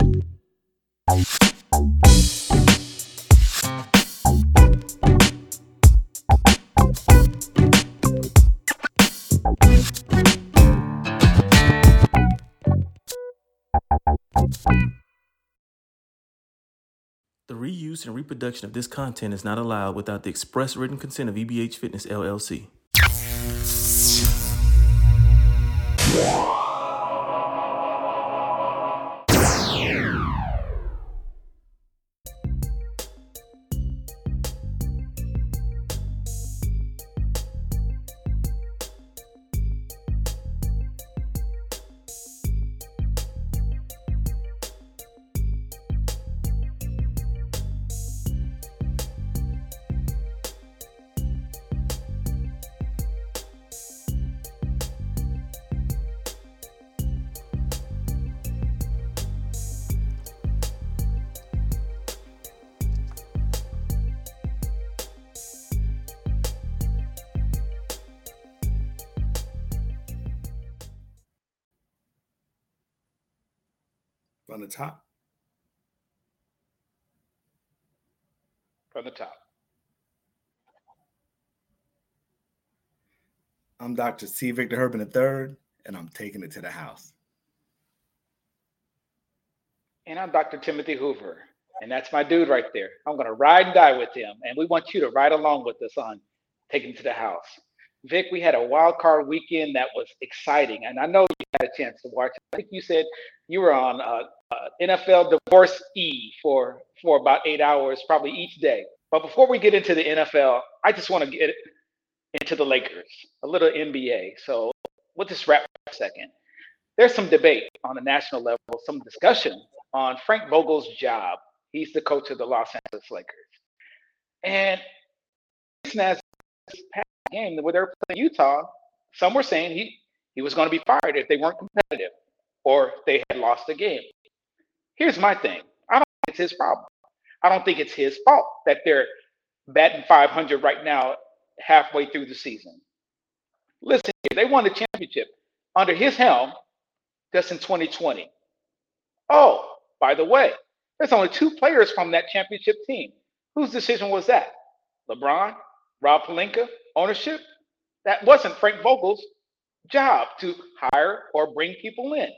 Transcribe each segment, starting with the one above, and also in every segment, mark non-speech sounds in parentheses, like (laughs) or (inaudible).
The reuse and reproduction of this content is not allowed without the express written consent of EBH Fitness LLC. From the top. From the top. I'm Dr. C. Victor Herbin III, and I'm taking it to the house. And I'm Dr. Timothy Hoover, and that's my dude right there. I'm going to ride and die with him, and we want you to ride along with us on taking to the house. Vic, we had a wild card weekend that was exciting, and I know you had a chance to watch. I think you said you were on uh, uh, NFL Divorce E for for about eight hours, probably each day. But before we get into the NFL, I just want to get into the Lakers, a little NBA. So we'll just wrap for a second. There's some debate on the national level, some discussion on Frank Vogel's job. He's the coach of the Los Angeles Lakers, and past game where they were playing Utah, some were saying he he was going to be fired if they weren't competitive or they had lost the game. Here's my thing. I don't think it's his problem. I don't think it's his fault that they're batting 500 right now, halfway through the season. Listen, they won the championship under his helm just in 2020. Oh, by the way, there's only two players from that championship team. Whose decision was that? LeBron, Rob Pelinka, ownership? That wasn't Frank Vogel's job to hire or bring people in.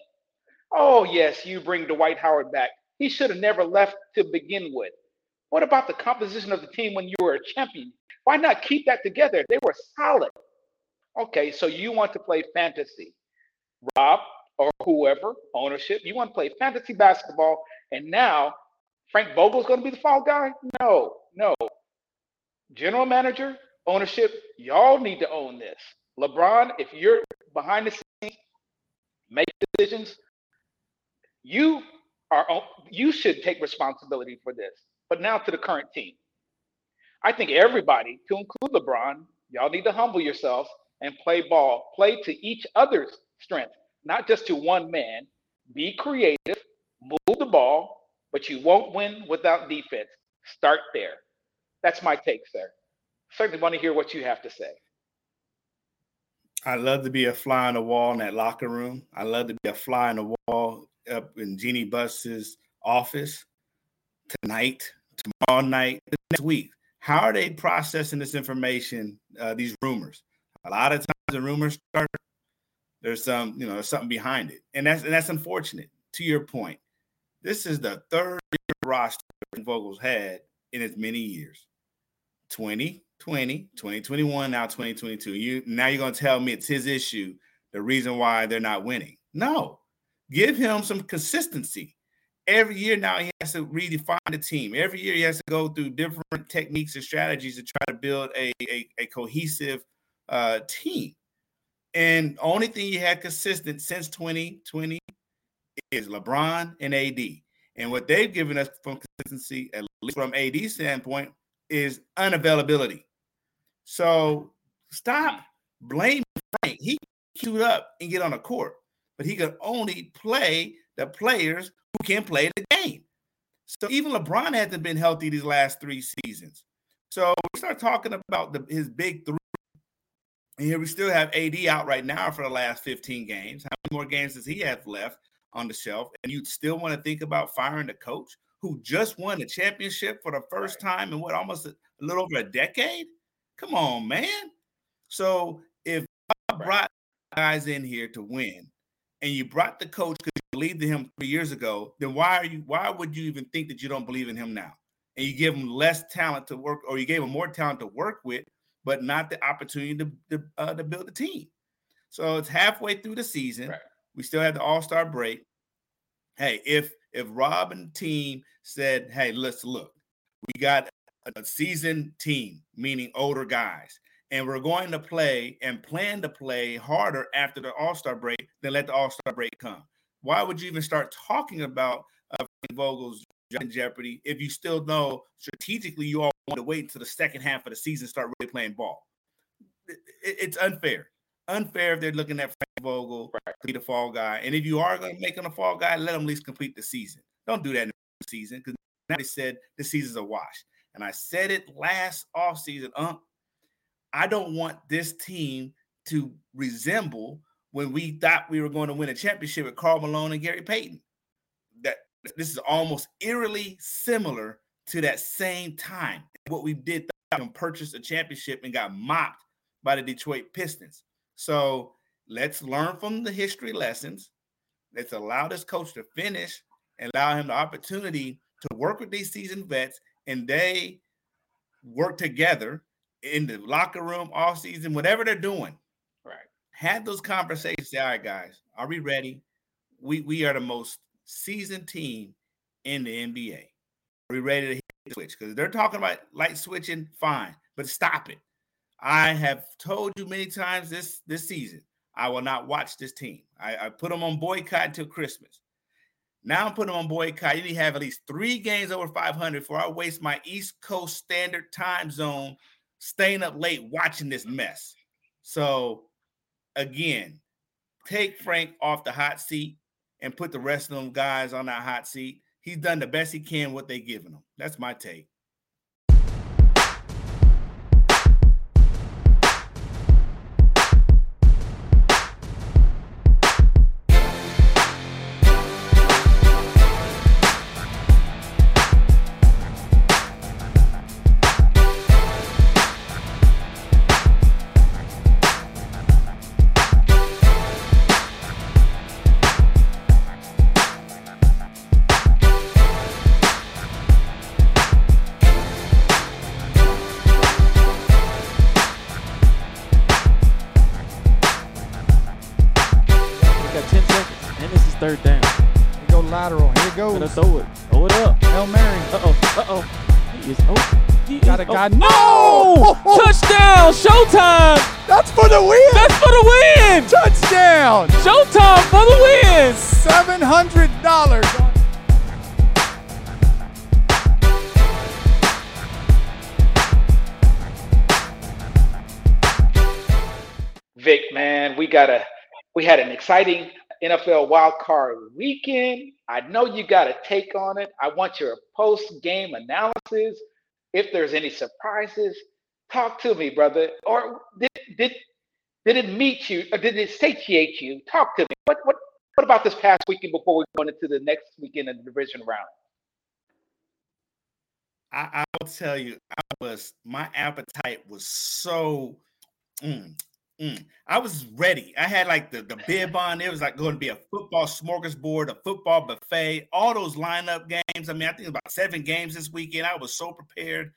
Oh, yes, you bring Dwight Howard back. He should have never left to begin with. What about the composition of the team when you were a champion? Why not keep that together? They were solid. Okay, so you want to play fantasy. Rob or whoever, ownership, you want to play fantasy basketball, and now Frank Vogel's going to be the fall guy? No, no. General manager, ownership, y'all need to own this. LeBron, if you're behind the scenes, make decisions, you are you should take responsibility for this. But now to the current team. I think everybody, to include LeBron, y'all need to humble yourselves and play ball. Play to each other's strength, not just to one man. Be creative, move the ball, but you won't win without defense. Start there. That's my take, sir. Certainly want to hear what you have to say. I love to be a fly on the wall in that locker room. I love to be a fly on the wall up in Jeanie Buss's office tonight, tomorrow night, next week. How are they processing this information, uh, these rumors? A lot of times the rumors start, there's some, you know, there's something behind it. And that's and that's unfortunate. To your point, this is the third roster Vogel's had in as many years. 2020, 2021, now 2022. You now you're gonna tell me it's his issue, the reason why they're not winning. No, Give him some consistency. Every year now, he has to redefine the team. Every year, he has to go through different techniques and strategies to try to build a, a, a cohesive uh, team. And only thing he had consistent since 2020 is LeBron and AD. And what they've given us from consistency, at least from AD standpoint, is unavailability. So stop blaming Frank. He queued up and get on the court but he could only play the players who can play the game. So even LeBron hasn't been healthy these last three seasons. So we start talking about the, his big three. And here we still have AD out right now for the last 15 games. How many more games does he have left? on the shelf, and you still want to think about firing the coach who just won a championship for the first time in what almost a, a, little over a decade? Come on, man. So if I brought guys in here to win, and you brought the coach because you believed in him three years ago, then why are you? Why would you even think that you don't believe in him now? And you give him less talent to work, or you gave him more talent to work with, but not the opportunity to to, uh, to build a team. So it's halfway through the season. Right. We still have the All Star break. Hey, if if Rob and the team said, "Hey, let's look, we got a seasoned team, meaning older guys, and we're going to play and plan to play harder after the All Star break, then let the All Star break come." Why would you even start talking about uh, Vogel's in jeopardy if you still know strategically you all want to wait until the second half of the season start really playing ball? It's unfair unfair if they're looking at Frank Vogel right. to be the fall guy. And if you are going to make him a fall guy, let him at least complete the season. Don't do that in the season because now they said the season's a wash. And I said it last offseason, um, I don't want this team to resemble when we thought we were going to win a championship with Karl Malone and Gary Payton. That this is almost eerily similar to that same time. What we did and purchased a championship and got mopped by the Detroit Pistons. So let's learn from the history lessons. Let's allow this coach to finish and allow him the opportunity to work with these seasoned vets and they work together in the locker room all season, whatever they're doing. Right. Have those conversations. Say, all right, guys, are we ready? We we are the most seasoned team in the NBA. Are we ready to hit the switch? Because they're talking about light switching, fine, but stop it. I have told you many times this this season, I will not watch this team. I, I put them on boycott until Christmas. Now I'm putting on boycott. You need to have at least three games over 500 before I waste my East Coast Standard Time Zone staying up late watching this mess. So, again, take Frank off the hot seat and put the rest of them guys on that hot seat. He's done the best he can what they giving him. That's my take. We got a we had an exciting NFL Wild Card Weekend. I know you got a take on it. I want your post game analysis. If there's any surprises, talk to me, brother. Or did did did it meet you? Or did it satiate you? Talk to me. What what what about this past weekend before we go into the next weekend in the division round? I, I will tell you, I was my appetite was so mm, Mm, I was ready. I had like the, the bib (laughs) on. It was like going to be a football smorgasbord, a football buffet, all those lineup games. I mean, I think about seven games this weekend. I was so prepared,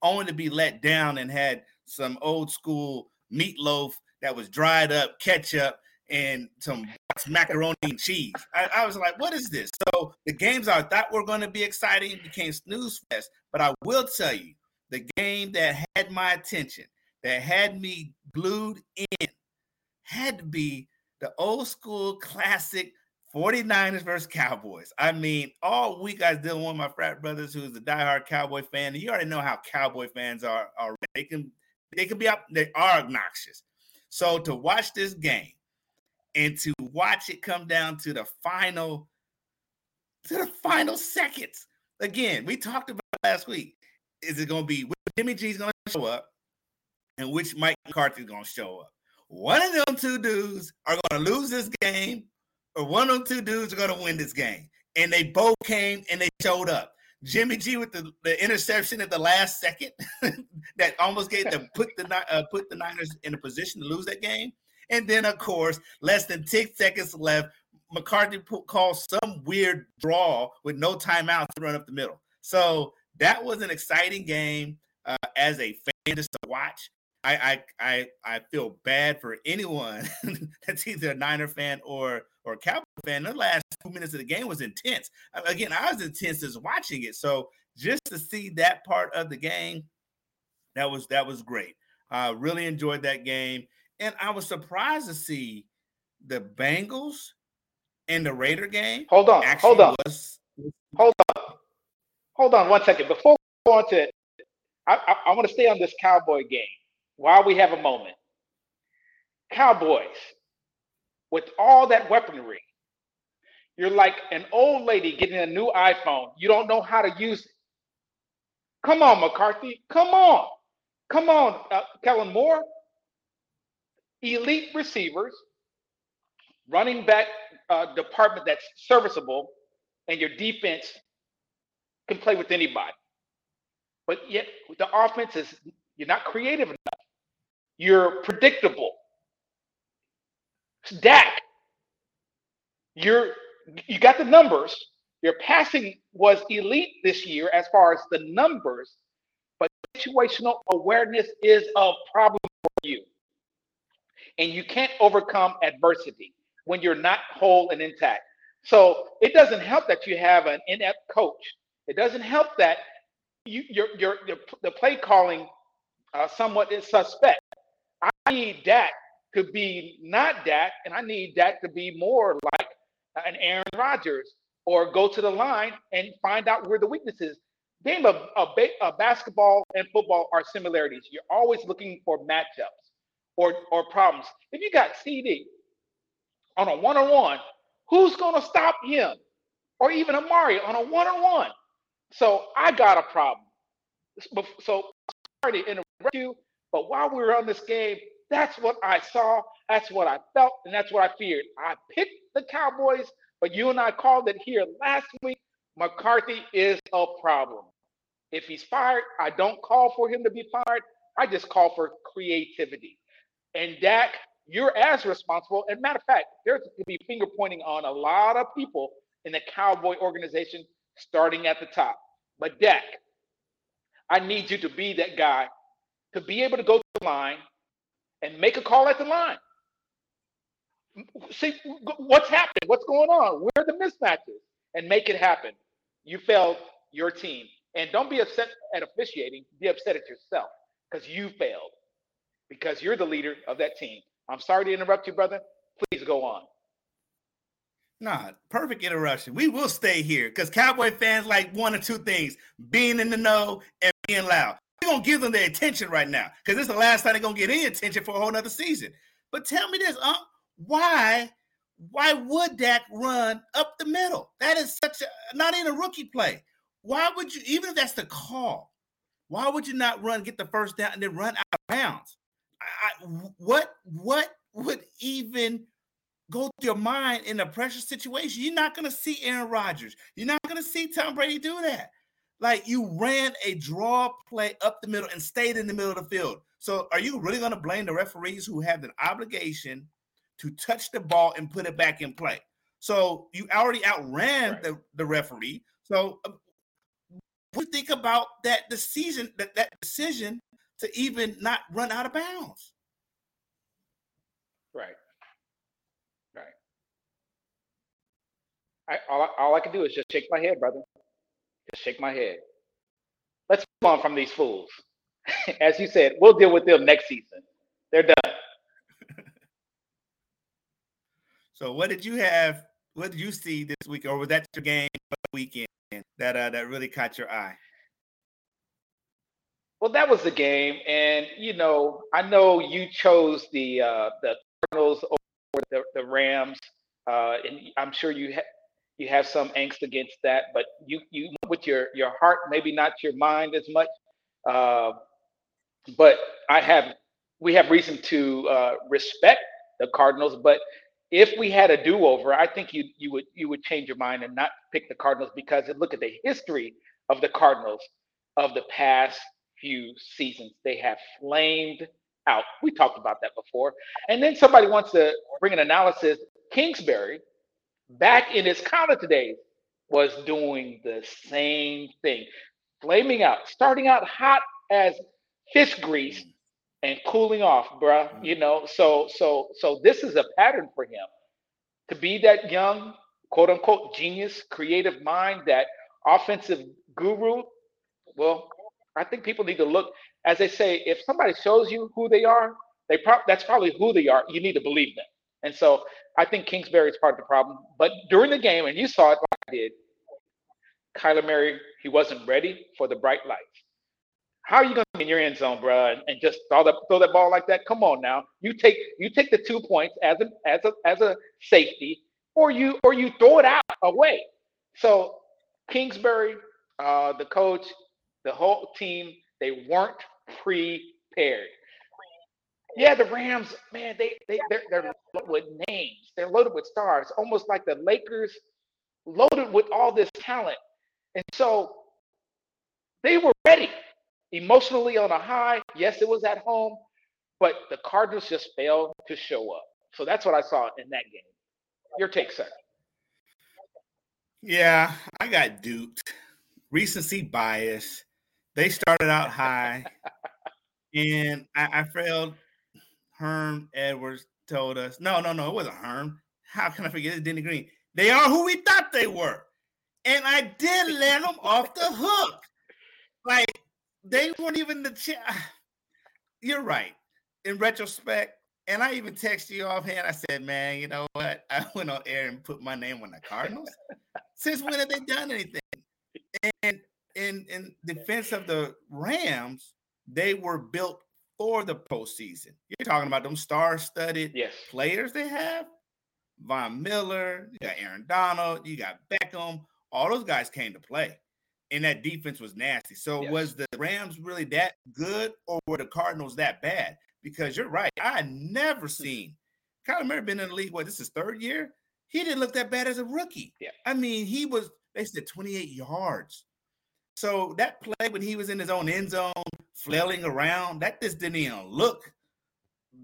only to be let down and had some old school meatloaf that was dried up, ketchup, and some macaroni and cheese. I, I, was like, what is this? So the games I thought were going to be exciting became snooze fest. But I will tell you, the game that had my attention that had me glued in had to be the old school classic 49ers versus Cowboys. I mean, all week I was dealing with my frat brothers who's a diehard Cowboy fan. And you already know how Cowboy fans are already. They can they can be up, they are obnoxious. So to watch this game and to watch it come down to the final to the final seconds. Again, we talked about last week. Is it going to be Jimmy G's going to show up? And which Mike McCarthy is going to show up. One of them two dudes are going to lose this game, or one of them two dudes are going to win this game. And they both came and they showed up. Jimmy G with the, the interception at the last second (laughs) that almost gave them put the uh, put the Niners in a position to lose that game. And then, of course, less than 10 seconds left, McCarthy calls some weird draw with no timeout to run up the middle. So that was an exciting game uh, as a fan just to watch. I, I I I feel bad for anyone (laughs) that's either a Niner fan or or Cowboy fan. The last two minutes of the game was intense. Again, I was intense as watching it. So just to see that part of the game, that was that was great. I uh, really enjoyed that game, and I was surprised to see the Bengals and the Raider game. Hold on, hold on, was, hold on, hold on one second before we go on to. I, I, I want to stay on this Cowboy game while we have a moment. Cowboys, with all that weaponry, you're like an old lady getting a new iPhone. You don't know how to use it. Come on, McCarthy. Come on. Come on, uh, Kellen Moore. Elite receivers, running back uh, department that's serviceable, and your defense can play with anybody. But yet, the offense is you're not creative enough. You're predictable. Dak, you're you got the numbers. Your passing was elite this year as far as the numbers, but situational awareness is a problem for you. And you can't overcome adversity when you're not whole and intact. So it doesn't help that you have an inept coach. It doesn't help that you, your, your, your the play calling uh, somewhat is suspect. I need Dak to be not Dak, and I need Dak to be more like an Aaron Rodgers or go to the line and find out where the weakness is. Game of, of, of basketball and football are similarities. You're always looking for matchups or, or problems. If you got CD on a one on one, who's going to stop him? Or even Amari on a one on one. So I got a problem. So sorry to interrupt you, but while we were on this game, that's what I saw. That's what I felt. And that's what I feared. I picked the Cowboys, but you and I called it here last week. McCarthy is a problem. If he's fired, I don't call for him to be fired. I just call for creativity. And Dak, you're as responsible. And matter of fact, there's going to be finger pointing on a lot of people in the Cowboy organization, starting at the top. But Dak, I need you to be that guy to be able to go to the line and make a call at the line. See what's happening, what's going on, where are the mismatches, and make it happen. You failed your team. And don't be upset at officiating, be upset at yourself because you failed, because you're the leader of that team. I'm sorry to interrupt you, brother. Please go on. Nah, perfect interruption. We will stay here because Cowboy fans like one or two things being in the know and being loud. We're to give them their attention right now because this is the last time they're to get any attention for a whole nother season. But tell me this, um, why why would Dak run up the middle? That is such a not in a rookie play. Why would you, even if that's the call, why would you not run, get the first down, and then run out of bounds? I, what what would even go through your mind in a pressure situation? You're not going to see Aaron Rodgers. You're not going to see Tom Brady do that. Like you ran a draw play up the middle and stayed in the middle of the field. So are you really going to blame the referees who have an obligation to touch the ball and put it back in play. So you already outran right. the, the referee. So uh, what think about that decision, that, that decision to even not run out of bounds? Right. Right. I, all, all I can do is just shake my head, brother. Shake my head. Let's move on from these fools. (laughs) As you said, we'll deal with them next season. They're done. (laughs) So what did you have? What did you see this week, or was that your game weekend that uh, that really caught your eye? Well, that was the game, and you know, I know you chose the uh, the Cardinals over the, the Rams, uh, and I'm sure you ha- you have some angst against that, but you you with your your heart, maybe not your mind as much. Uh, but I have we have reason to uh, respect the Cardinals, but if we had a do-over, I think you you would you would change your mind and not pick the Cardinals because look at the history of the Cardinals of the past few seasons. They have flamed out. We talked about that before. And then somebody wants to bring an analysis. Kingsbury, back in his college days, was doing the same thing, flaming out, starting out hot as fish grease and cooling off, bruh. Mm-hmm. You know, so so so this is a pattern for him to be that young, quote unquote, genius, creative mind, that offensive guru. Well, I think people need to look, as they say, if somebody shows you who they are, they pro- that's probably who they are. You need to believe them. And so I think Kingsbury is part of the problem. But during the game, and you saw it like I did, Kyler Murray, he wasn't ready for the bright lights. How are you going to be in your end zone, bro, and, just throw that throw that ball like that? Come on now, you take you take the two points as a as a as a safety, or you or you throw it out away. So Kingsbury, uh, the coach, the whole team, they weren't prepared. Yeah, the Rams, man, they they they're, they're loaded with names. They're loaded with stars, almost like the Lakers, loaded with all this talent. And so they were ready emotionally on a high. Yes, it was at home, but the Cardinals just failed to show up. So that's what I saw in that game. Your take, sir. Yeah, I got duped. Recency bias. They started out high, (laughs) and I, I failed. Herm Edwards told us, no, no, no, it wasn't Herm. How can I forget it? Denny Green. They are who we thought they were. And I did let them off the hook. Like they weren't even the ch- (sighs) You're right. In retrospect, and I even texted you offhand. I said, man, you know what? (laughs) I went on air and put my name on the Cardinals. Since when have they done anything? And in in defense of the Rams, they were built for the postseason. You're talking about them star-studded Yes. players they have. Von Miller, you got Aaron Donald, you got Beckham. All those guys came to play, and that defense was nasty. So Yes. was the Rams really that good, or were the Cardinals that bad? Because you're right, I had never hmm. seen Kyler Murray been in the league. What this is third year? He didn't look that bad as a rookie. Yeah. I mean, he was. They said 28 yards. So that play when he was in his own end zone, flailing around, that just didn't even look,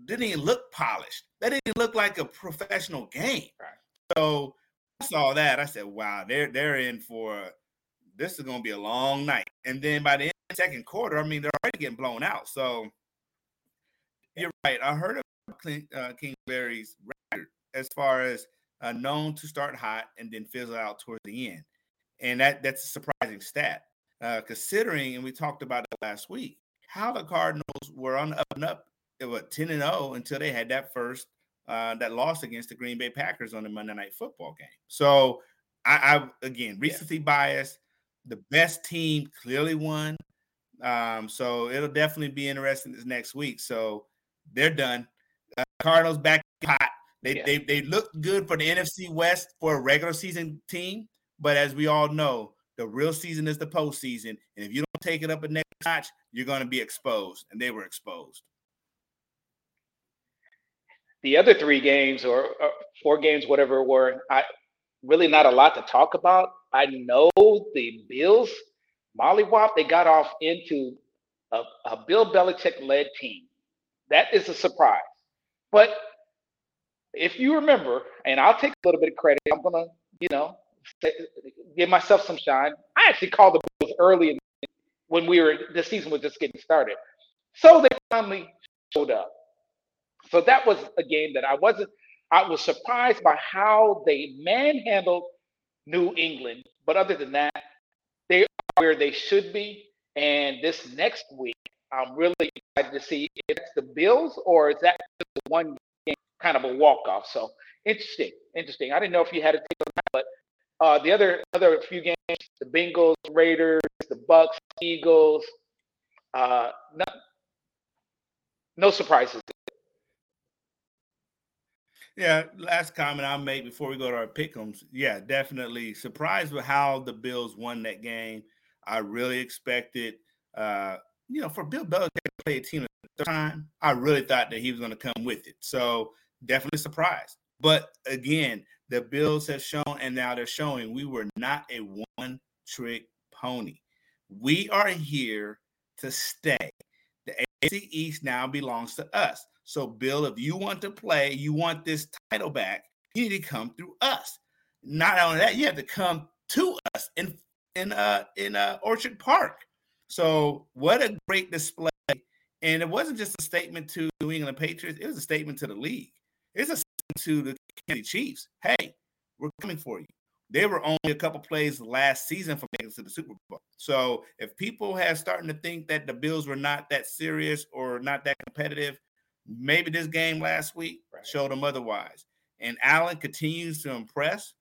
didn't even look polished. That didn't look like a professional game. Right. So I saw that. I said, wow, they're they're in for this is gonna be a long night. And then by the end of the second quarter, I mean, they're already getting blown out. So you're right. I heard of Clint, uh, Kingsbury's record as far as uh, known to start hot and then fizzle out towards the end. And that that's a surprising stat, uh, considering, and we talked about it last week, how the Cardinals were on up and up, they were 10 and 0 until they had that first uh, that loss against the Green Bay Packers on the Monday Night Football game. So I, I again recency bias. The best team clearly won. Um, so it'll definitely be interesting this next week. So they're done. Uh, Cardinals back hot. They, Yeah. they they look good for the NFC West for a regular season team, but as we all know, the real season is the postseason, and if you don't take it up a next notch, you're going to be exposed, and they were exposed. the other three games or, or four games, whatever it were, I really not a lot to talk about. I know the Bills, Molly Mollywop, they got off into a, a Bill Belichick led team. That is a surprise. But if you remember, and I'll take a little bit of credit, I'm gonna, you know, give myself some shine. I actually called the Bills early in, when we were the season was just getting started. So they finally showed up. So that was a game that I wasn't, I was surprised by how they manhandled New England. But other than that, they are where they should be. And this next week, I'm really excited to see if it's the Bills or is that one game, kind of a walk off. So interesting, interesting. I didn't know if you had a take on that, but uh, the other other few games, the Bengals, Raiders, the Bucks, Eagles, uh, no, no surprises. Yeah, last comment I'll make before we go to our pick'ems. Yeah, definitely surprised with how the Bills won that game. I really expected, uh, you know, for Bill Belichick to play a team the time, I really thought that he was going to come with it. So definitely surprised. But again, the Bills have shown, and now they're showing we were not a one trick pony. We are here to stay. The AFC East now belongs to us. So, Bill, if you want to play, you want this title back, you need to come through us. Not only that, you have to come to us in in uh in uh Orchard Park. So, what a great display! And it wasn't just a statement to New England Patriots; it was a statement to the league. It's a to the Kansas Chiefs. Hey, we're coming for you. They were only a couple plays last season from making to the Super Bowl. So if people have starting to think that the Bills were not that serious or not that competitive, maybe this game last week right. showed them otherwise. And Allen continues to impress.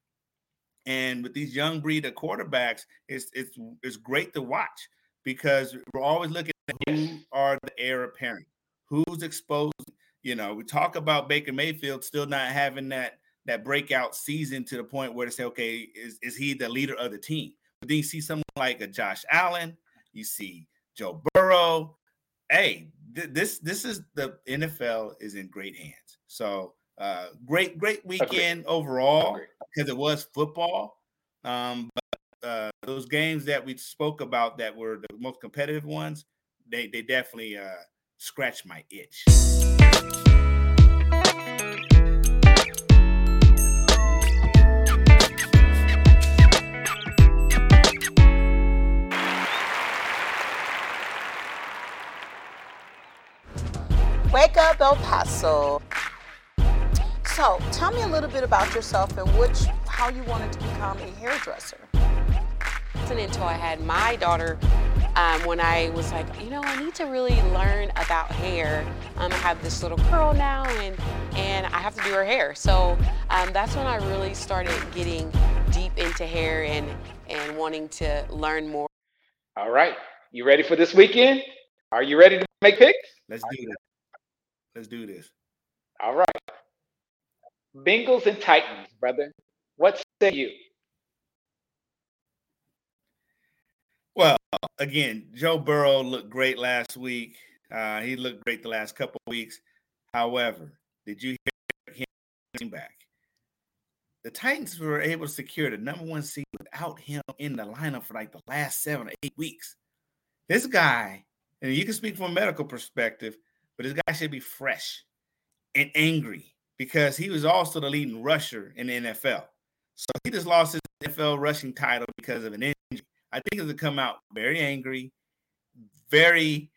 And with these young breed of quarterbacks, it's it's it's great to watch because we're always looking at who are the heir apparent, who's exposed. You know, we talk about Baker Mayfield still not having that that breakout season to the point where to say, okay, is, is he the leader of the team? But then you see someone like a Josh Allen, you see Joe Burrow. Hey, th- this this is the NFL is in great hands. So uh, great, great weekend Agreed. overall because it was football. Um, but uh, those games that we spoke about that were the most competitive ones, they they definitely uh, scratched my itch. Wake up, El Paso. So, tell me a little bit about yourself and which how you wanted to become a hairdresser. Until I had my daughter, um, when I was like, you know, I need to really learn about hair. Um, I have this little curl now, and and I have to do her hair. So um, that's when I really started getting deep into hair and and wanting to learn more. All right, you ready for this weekend? Are you ready to make picks? Let's do it. Let's do this. All right. Bengals and Titans, brother. What say you? Well, again, Joe Burrow looked great last week. Uh, he looked great the last couple weeks. However, did you hear him back? The Titans were able to secure the number one seed without him in the lineup for like the last seven or eight weeks. This guy, and you can speak from a medical perspective, but this guy should be fresh and angry because he was also the leading rusher in the NFL. So he just lost his NFL rushing title because of an injury. I think it's going to come out very angry, very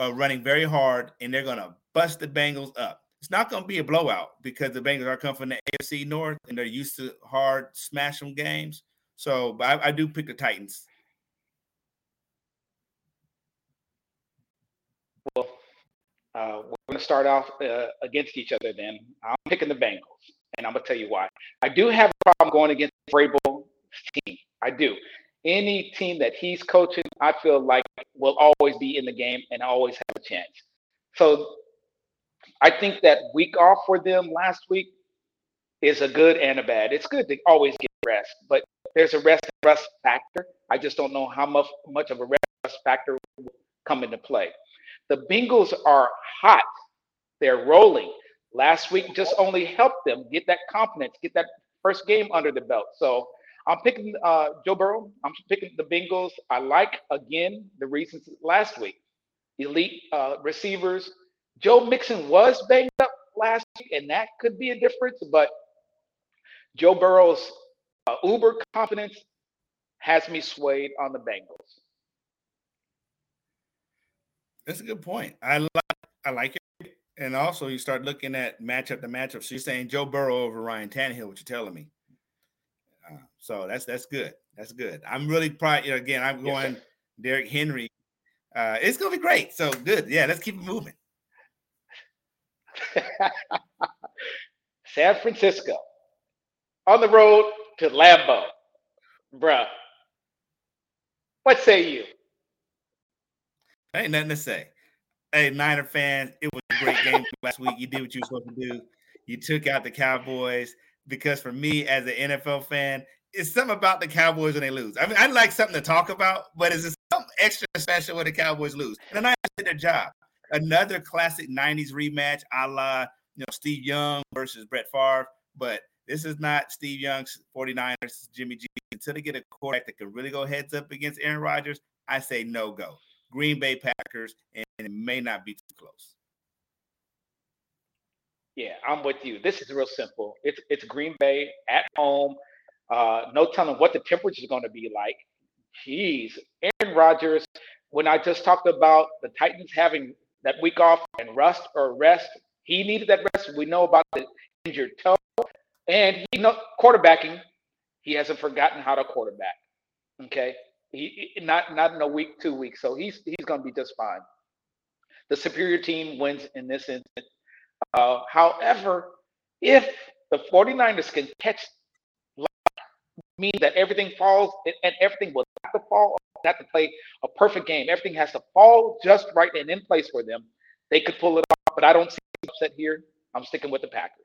uh, running very hard, and they're going to bust the Bengals up. It's not going to be a blowout because the Bengals are coming from the AFC North and they're used to hard smash them games. So, but I, I do pick the Titans. Well, uh, we're going to start off uh, against each other then. I'm picking the Bengals, and I'm going to tell you why. I do have a problem going against Vrabel's team. I do. Any team that he's coaching, I feel like will always be in the game and always have a chance. So I think that week off for them last week is a good and a bad. It's good to always get rest, but there's a rest rest factor. I just don't know how much much of a rest factor will come into play. The Bengals are hot. They're rolling. Last week just only helped them get that confidence, get that first game under the belt. So I'm picking uh, Joe Burrow. I'm picking the Bengals. I like again the reasons last week. Elite uh, receivers. Joe Mixon was banged up last week, and that could be a difference. But Joe Burrow's uh, uber confidence has me swayed on the Bengals. That's a good point. I like I like it. And also you start looking at matchup to matchup. So you're saying Joe Burrow over Ryan Tannehill, what you're telling me. So that's that's good. That's good. I'm really proud. You know, again, I'm going yes, Derrick Henry. Uh, it's gonna be great. So good. Yeah, let's keep it moving. (laughs) San Francisco on the road to Lambeau. Bruh. What say you? Ain't nothing to say. Hey, Niner fans, it was a great game (laughs) last week. You did what you were supposed to do. You took out the Cowboys because for me as an NFL fan, it's something about the Cowboys when they lose. I mean, I like something to talk about, but it's something extra special when the Cowboys lose. And Niners did their job. Another classic 90s rematch a la you know Steve Young versus Brett Favre. But this is not Steve Young's 49ers, Jimmy G. Until they get a quarterback that can really go heads up against Aaron Rodgers, I say no go. Green Bay Packers, and it may not be too close. Yeah, I'm with you. This is real simple. It's it's Green Bay at home. Uh, no telling what the temperature is going to be like. Jeez, Aaron Rodgers. When I just talked about the Titans having that week off and rust or rest, he needed that rest. We know about the injured toe, and he know quarterbacking. He hasn't forgotten how to quarterback. Okay, he not not in a week, two weeks. So he's he's going to be just fine. The superior team wins in this instance. Uh, however, if the 49ers can catch mean that everything falls and everything will have to fall, have to play a perfect game. Everything has to fall just right and in place for them. They could pull it off, but I don't see upset here. I'm sticking with the Packers.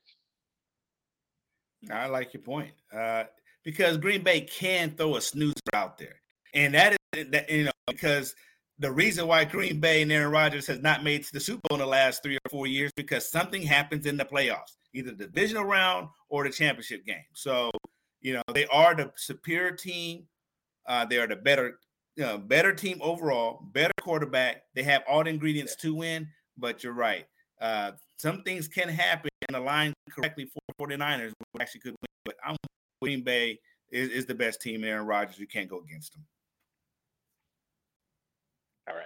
I like your point uh, because Green Bay can throw a snoozer out there, and that is that you know because the reason why Green Bay and Aaron Rodgers has not made to the Super Bowl in the last three or four years because something happens in the playoffs, either the divisional round or the championship game. So you know, they are the superior team. Uh, they are the better, you know, better team overall, better quarterback. They have all the ingredients to win, but you're right. Uh, some things can happen and align correctly for 49ers, We actually could win. But I'm Green Bay is, is the best team. Aaron Rodgers, you can't go against them. All right.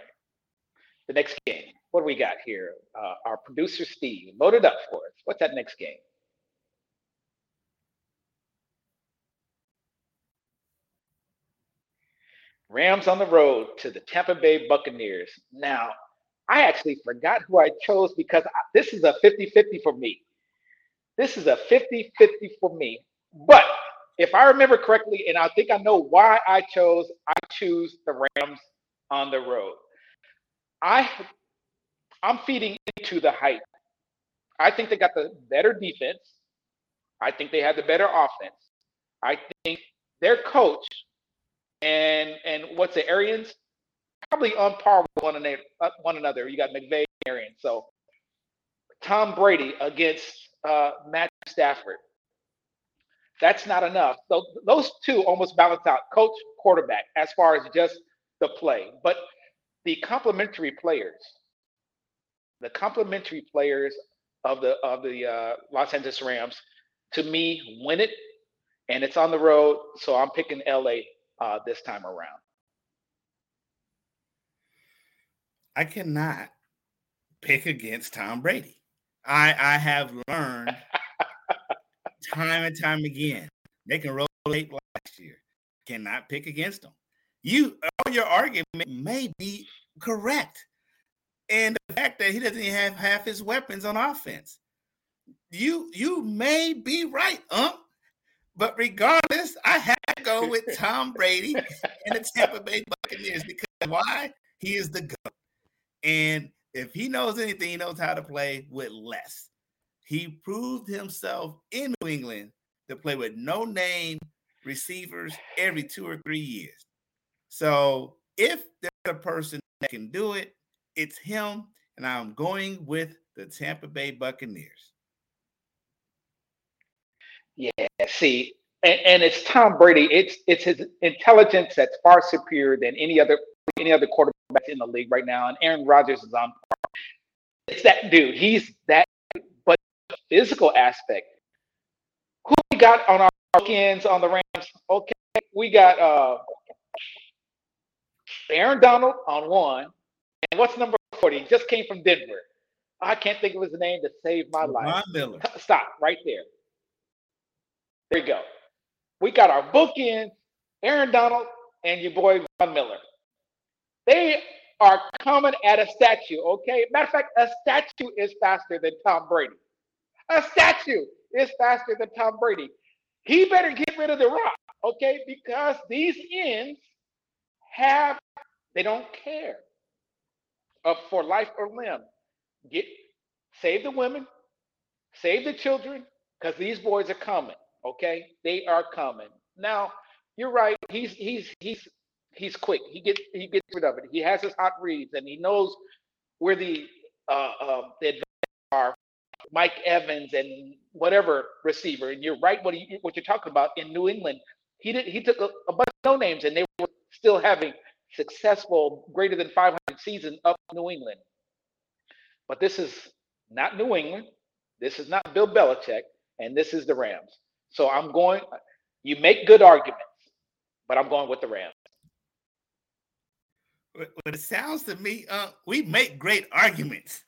The next game. What do we got here? Uh, our producer Steve loaded up for us. What's that next game? Rams on the road to the Tampa Bay Buccaneers. Now, I actually forgot who I chose because this is a 50 50 for me. This is a 50 50 for me. But if I remember correctly, and I think I know why I chose, I choose the Rams on the road. I I'm feeding into the hype. I think they got the better defense. I think they had the better offense. I think their coach and and what's the Arians probably on par with one another. Uh, one another. You got McVay, Arians. So Tom Brady against uh, Matt Stafford. That's not enough. So those two almost balance out. Coach, quarterback, as far as just the play, but the complementary players, the complementary players of the of the uh, Los Angeles Rams, to me, win it, and it's on the road. So I'm picking LA uh, this time around? I cannot pick against Tom Brady. I I have learned (laughs) time and time again they can roll late last year. Cannot pick against them. You all your argument may be correct, and the fact that he doesn't even have half his weapons on offense, you you may be right, um. But regardless, I have to go with Tom Brady and the Tampa Bay Buccaneers because why? He is the GOAT. And if he knows anything, he knows how to play with less. He proved himself in New England to play with no name receivers every two or three years. So if there's a person that can do it, it's him. And I'm going with the Tampa Bay Buccaneers. Yeah, see, and, and, it's Tom Brady. It's it's his intelligence that's far superior than any other any other quarterback in the league right now. And Aaron Rodgers is on par. It's that dude. He's that. But physical aspect. Who we got on our weekends on the Rams? Okay, we got uh Aaron Donald on one, and what's number forty? just came from Denver. I can't think of his name to save my life. Miller. Stop right there. You go. We got our book bookends, Aaron Donald and your boy Von Miller. They are coming at a statue, okay? Matter of fact, a statue is faster than Tom Brady. A statue is faster than Tom Brady. He better get rid of the rock, okay? Because these ends have, they don't care for life or limb. Get save the women, save the children, because these boys are coming. Okay, they are coming. Now, you're right. He's he's he's he's quick. He gets he gets rid of it. He has his hot reads, and he knows where the uh, uh the are Mike Evans and whatever receiver. And you're right what you, what you're talking about in New England. He did he took a, a bunch of no names and they were still having successful greater than 500 season up New England. But this is not New England. This is not Bill Belichick, and this is the Rams. So I'm going. You make good arguments, but I'm going with the Rams. But it sounds to me, uh, we make great arguments.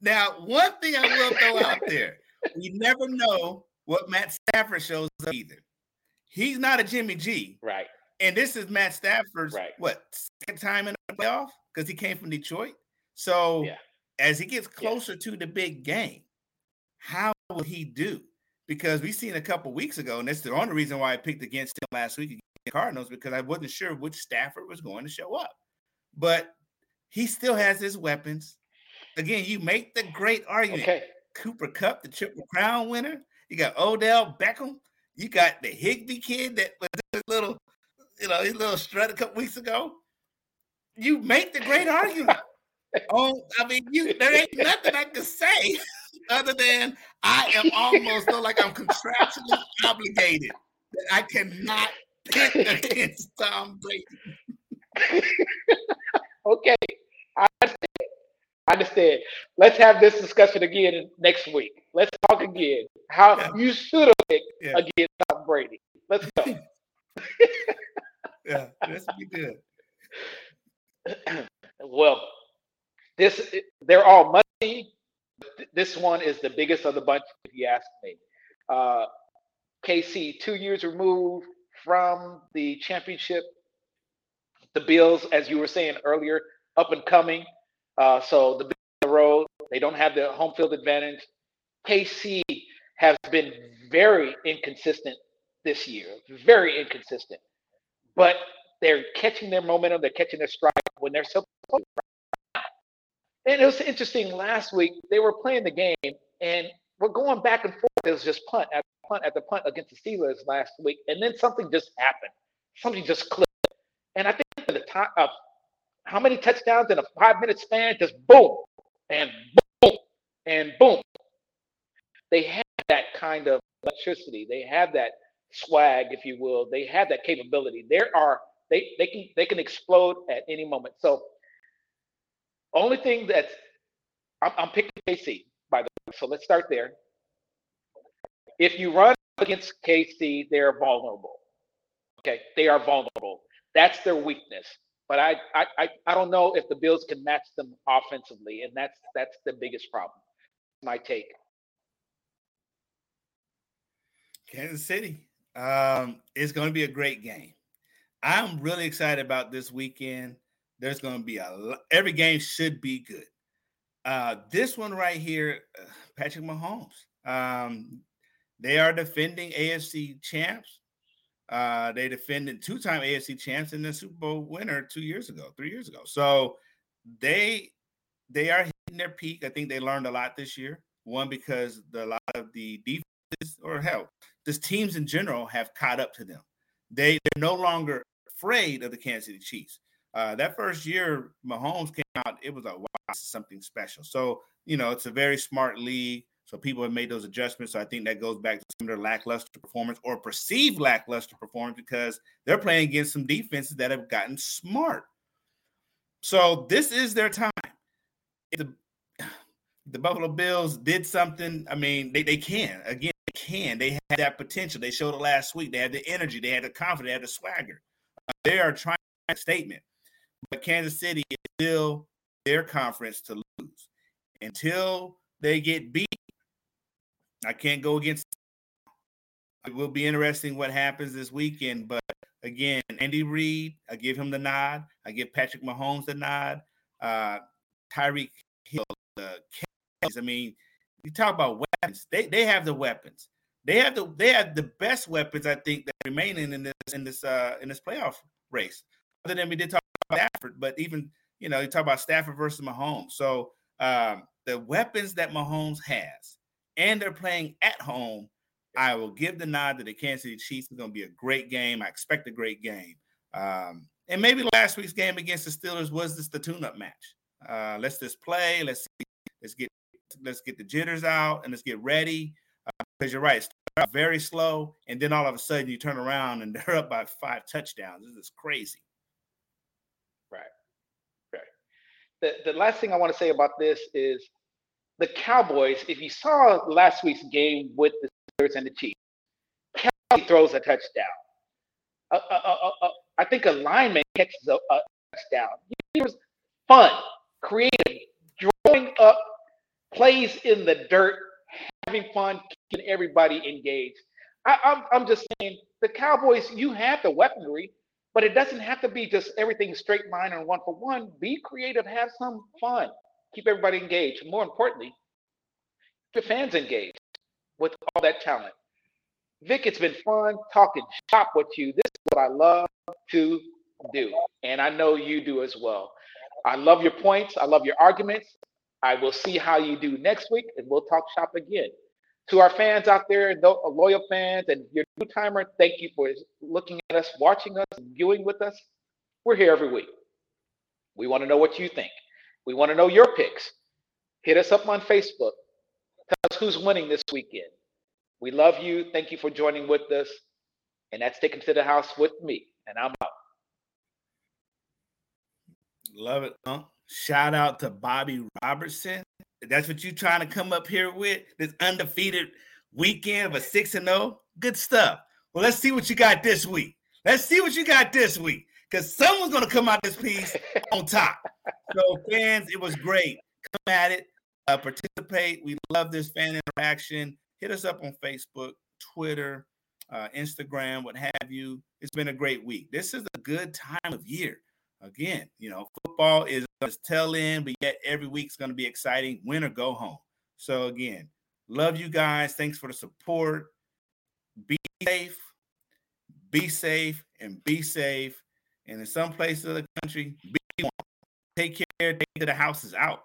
Now, one thing I will throw out there: we never know what Matt Stafford shows up either. He's not a Jimmy G, right? And this is Matt Stafford's right. what second time in the playoff because he came from Detroit. So yeah. as he gets closer yeah. to the big game, how will he do? Because we seen a couple weeks ago, and that's the only reason why I picked against him last week against the Cardinals because I wasn't sure which Stafford was going to show up. But he still has his weapons. Again, you make the great argument. Okay. Cooper Kupp, the triple crown winner. You got Odell Beckham. You got the Higbee kid that was a little, you know, his little strut a couple weeks ago. You make the great argument. (laughs) oh, I mean, you there ain't nothing I can say (laughs) other than I am almost feel like I'm contractually obligated that I cannot pick against Tom Brady. (laughs) okay, I understand. I understand. Let's have this discussion again next week. Let's talk again. How yeah. you should have picked yeah. against Tom Brady. Let's go. (laughs) yeah, would be good. (clears throat) well, this they're all money. This one is the biggest of the bunch, if you ask me. Uh, KC, two years removed from the championship. The Bills, as you were saying earlier, up and coming. Uh, so the the road, they don't have the home field advantage. KC has been very inconsistent this year, very inconsistent. But they're catching their momentum, they're catching their stride when they're supposed. And it was interesting last week, they were playing the game and we're going back and forth. It was just punt at punt the punt against the Steelers last week. And then something just happened. Something just clicked. And I think the time of uh, how many touchdowns in a five minute span, just boom and boom and boom. They have that kind of electricity. They have that swag, if you will. They have that capability. There are they they can they can explode at any moment. So only thing that's I'm, I'm picking KC by the way. So let's start there. If you run against KC, they're vulnerable. Okay, they are vulnerable. That's their weakness. But I, I I don't know if the Bills can match them offensively, and that's that's the biggest problem. My take. Kansas City. Um, it's going to be a great game. I'm really excited about this weekend. There's going to be a lot, every game should be good. Uh, this one right here, uh, Patrick Mahomes. Um, they are defending AFC champs. Uh, they defended two-time AFC champs and the Super Bowl winner two years ago, three years ago. So they they are hitting their peak. I think they learned a lot this year. One because the, a lot of the defenses or hell, just teams in general have caught up to them. They they're no longer afraid of the Kansas City Chiefs. Uh, that first year, Mahomes came out, it was a wow, something special. So, you know, it's a very smart league. So people have made those adjustments. So I think that goes back to some of their lackluster performance or perceived lackluster performance because they're playing against some defenses that have gotten smart. So this is their time. The, (sighs) the Buffalo Bills did something, I mean, they, they can. Again, they can. They had that potential. They showed it last week. They had the energy. They had the confidence. They had the swagger. Uh, they are trying to make a statement. But Kansas City is still their conference to lose. Until they get beat, I can't go against. It will be interesting what happens this weekend. But again, Andy Reid, I give him the nod. I give Patrick Mahomes the nod. Uh, Tyreek Hill, the Cavs. I mean, you talk about weapons. They they have the weapons. They have the they have the best weapons I think that remaining in this in this uh in this playoff race other than we did talk Stafford, but even you know, you talk about Stafford versus Mahomes. So um, the weapons that Mahomes has, and they're playing at home. I will give the nod to the Kansas City Chiefs. It's going to be a great game. I expect a great game. Um, and maybe last week's game against the Steelers was just the tune-up match. Uh, let's just play. Let's see. Let's get let's get the jitters out and let's get ready. Because uh, you're right, very slow, and then all of a sudden you turn around and (laughs) they're up by five touchdowns. This is crazy. Right, right. The the last thing I want to say about this is the Cowboys. If you saw last week's game with the Steelers and the Chiefs, Kelce throws a touchdown. I think a lineman catches a, a touchdown. It was fun, creative, drawing up plays in the dirt, having fun, keeping everybody engaged. I, I'm, I'm just saying, the Cowboys, you have the weaponry, but it doesn't have to be just everything straight line and one for one. Be creative, have some fun, keep everybody engaged. More importantly, keep fans engaged with all that talent. Vic, it's been fun talking shop with you. This is what I love to do, and I know you do as well. I love your points. I love your arguments. I will see how you do next week, and we'll talk shop again. To our fans out there, uh, loyal fans, and your new timer, thank you for looking at us, watching us, viewing with us. We're here every week. We want to know what you think. We want to know your picks. Hit us up on Facebook. Tell us who's winning this weekend. We love you. Thank you for joining with us. And that's taken to the house with me. And I'm out. Love it, huh? Shout out to Bobby Robertson. That's what you trying to come up here with this undefeated weekend of a 6 and 0. Good stuff. Well, let's see what you got this week. Let's see what you got this week because someone's going to come out this piece on top. So, fans, it was great. Come at it, uh, participate. We love this fan interaction. Hit us up on Facebook, Twitter, uh, Instagram, what have you. It's been a great week. This is a good time of year again, you know, football is its tail end, but yet every week's going to be exciting. Win or go home. So again, love you guys. Thanks for the support. Be safe, be safe, and be safe. And in some places of the country, be Take care. Take the houses out.